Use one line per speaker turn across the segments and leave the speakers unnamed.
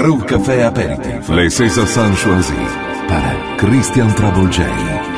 Groove Café Aperitif. Les César San Choisi. Para Christian Travolgei.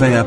vem
à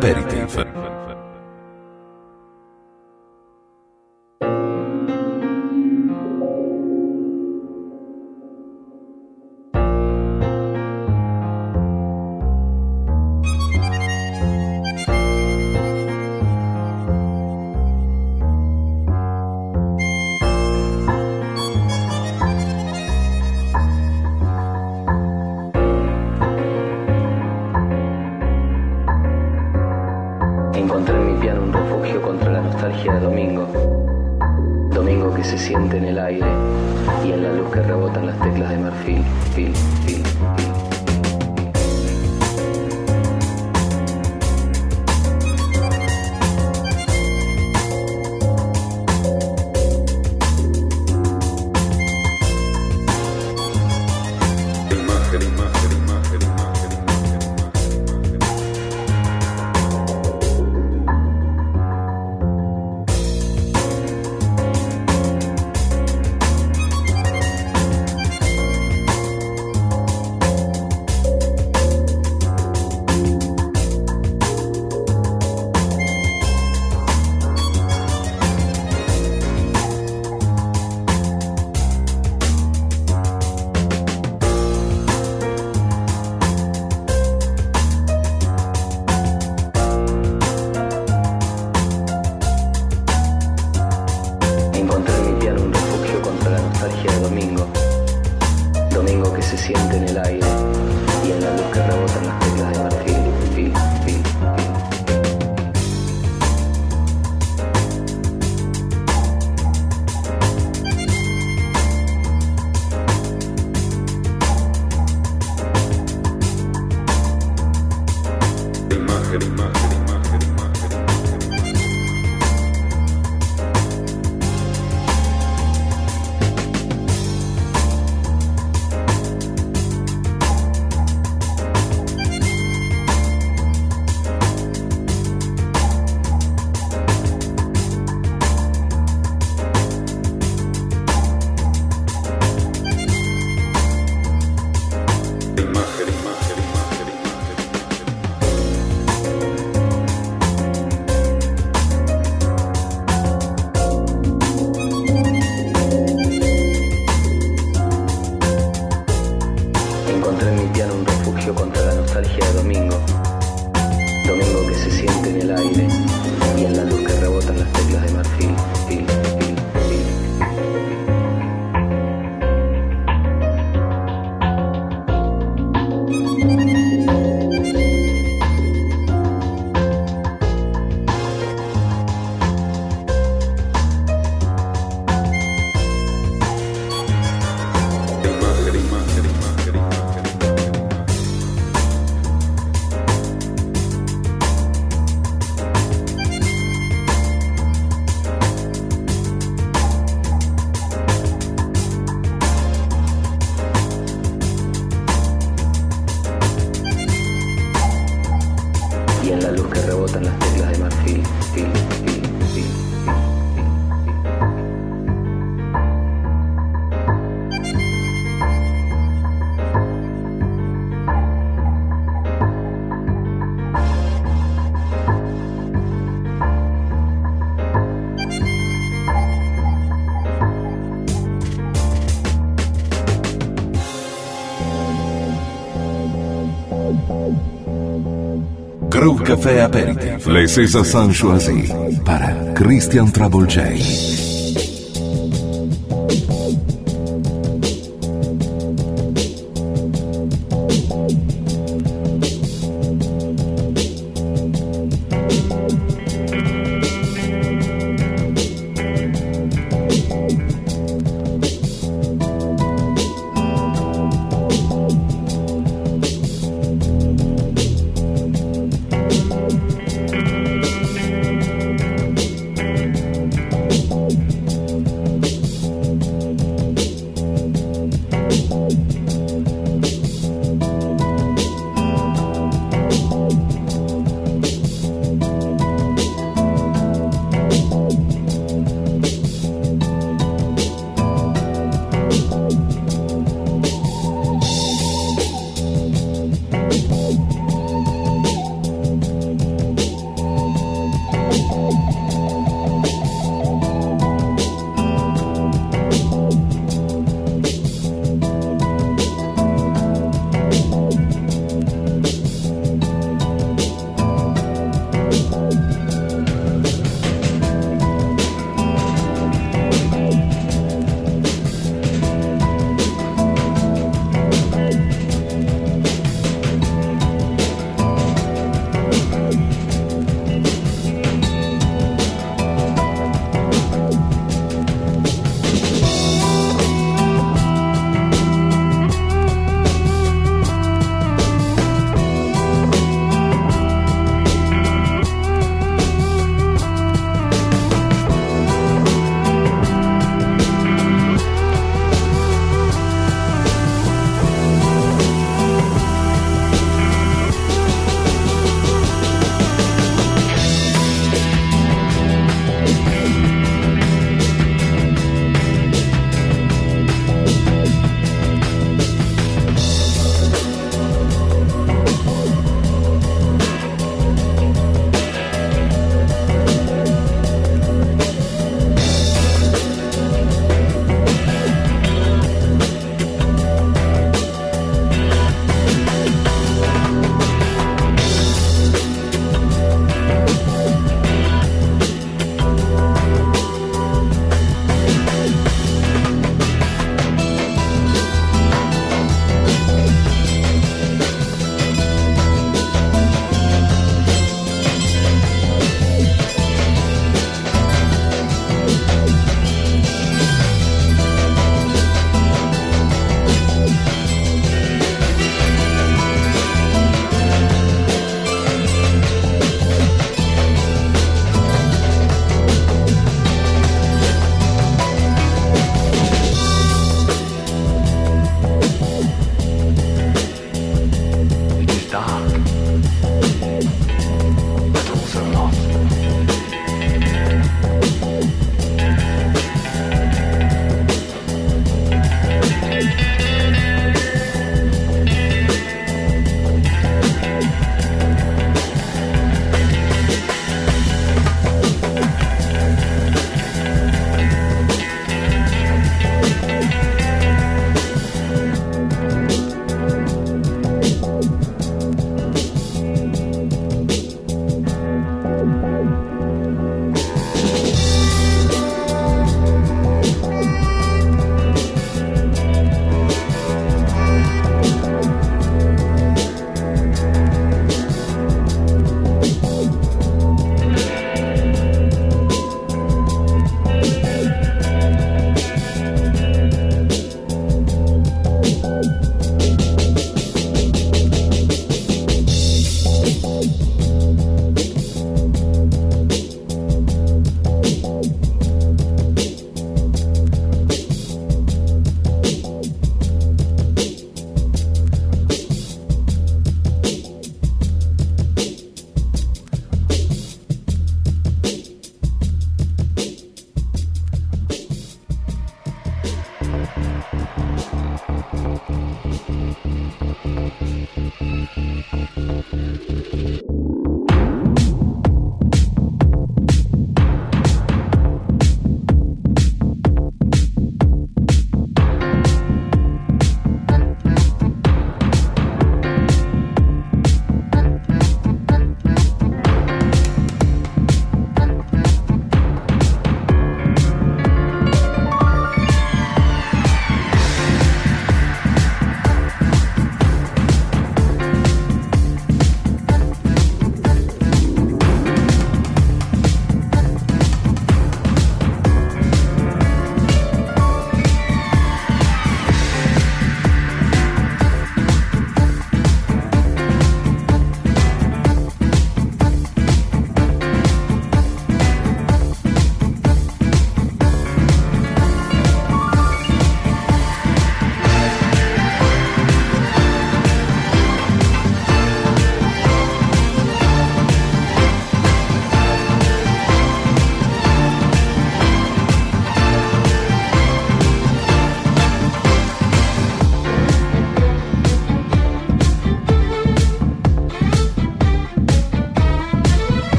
Café Aperitif.
apéritif. Les César choisis para Christian Trouble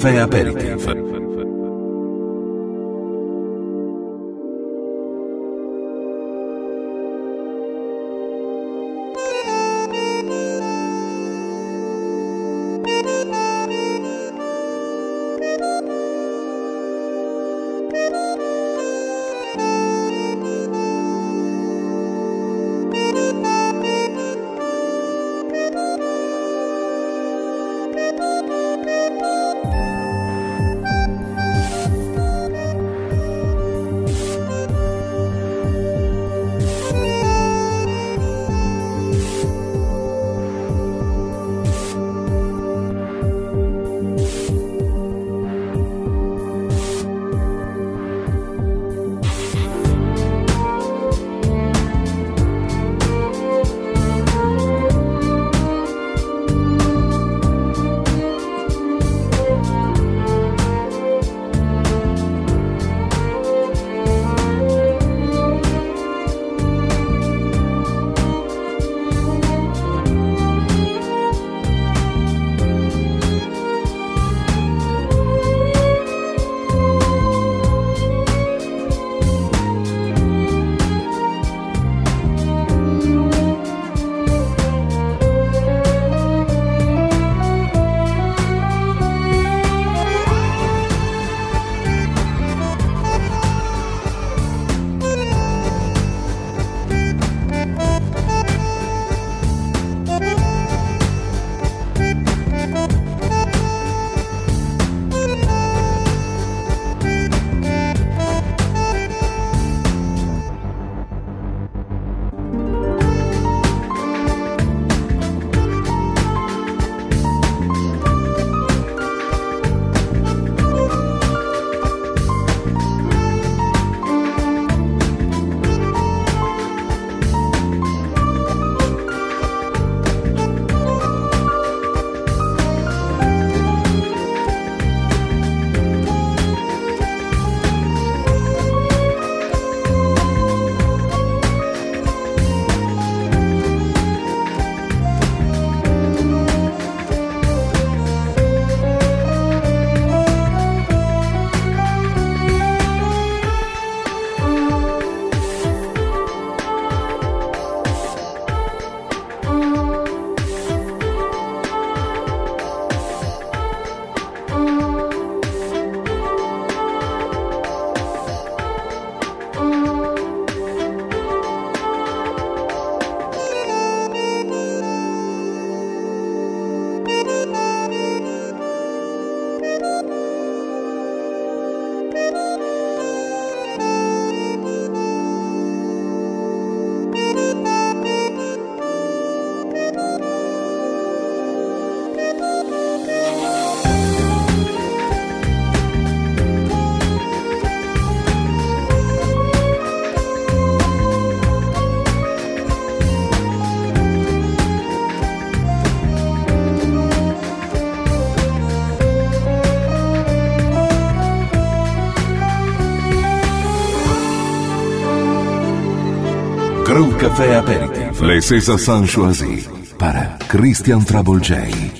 Café Aperitif. Café Aperitif. Les César San Choisi. Para Christian Travolgei.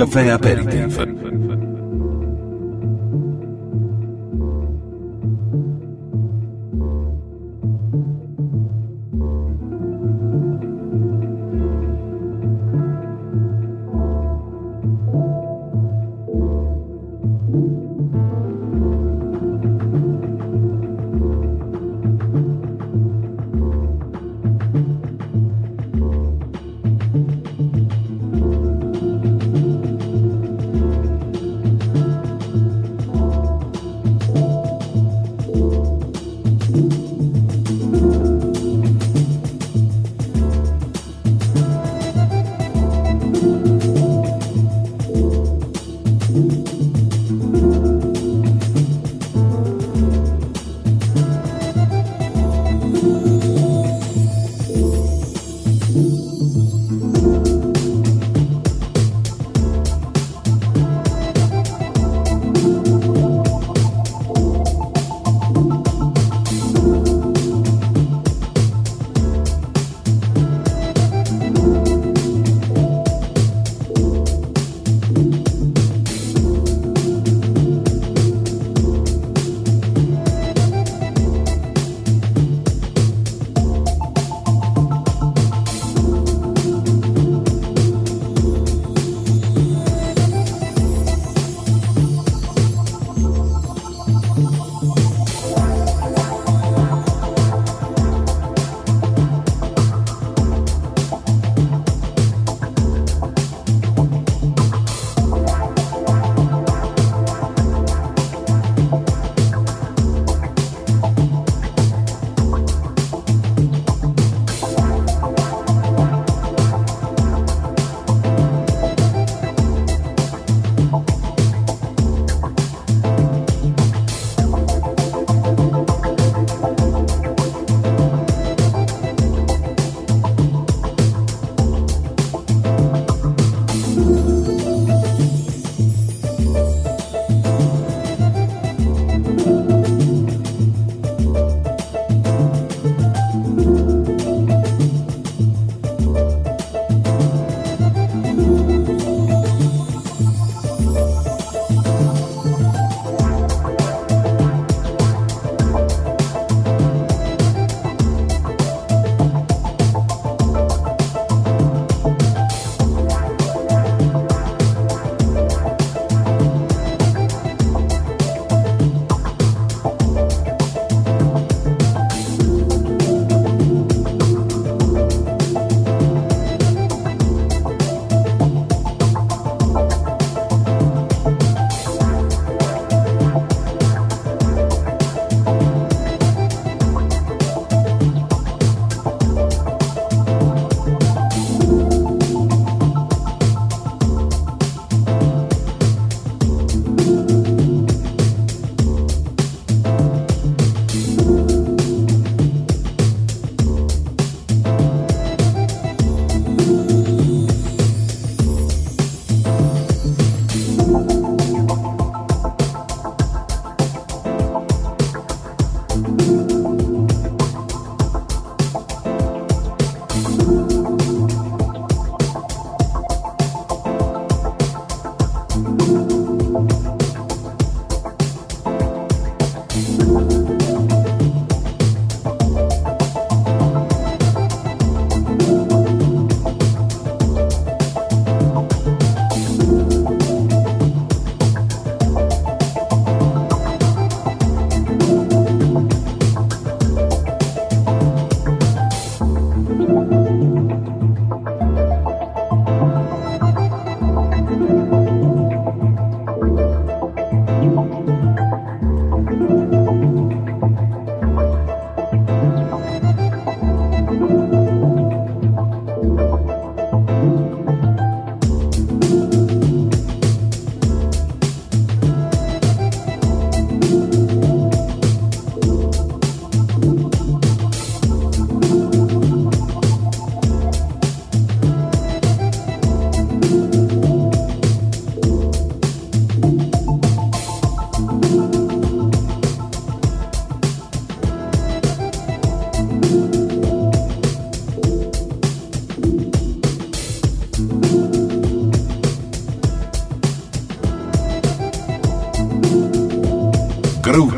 Café Aperitif.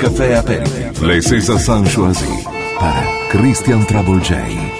Café Aperitif. Les César San choisis para Christian Travolgei.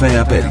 Café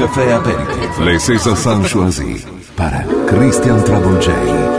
Café Aperitif. Le César Sanchoisi para Christian Travolgei.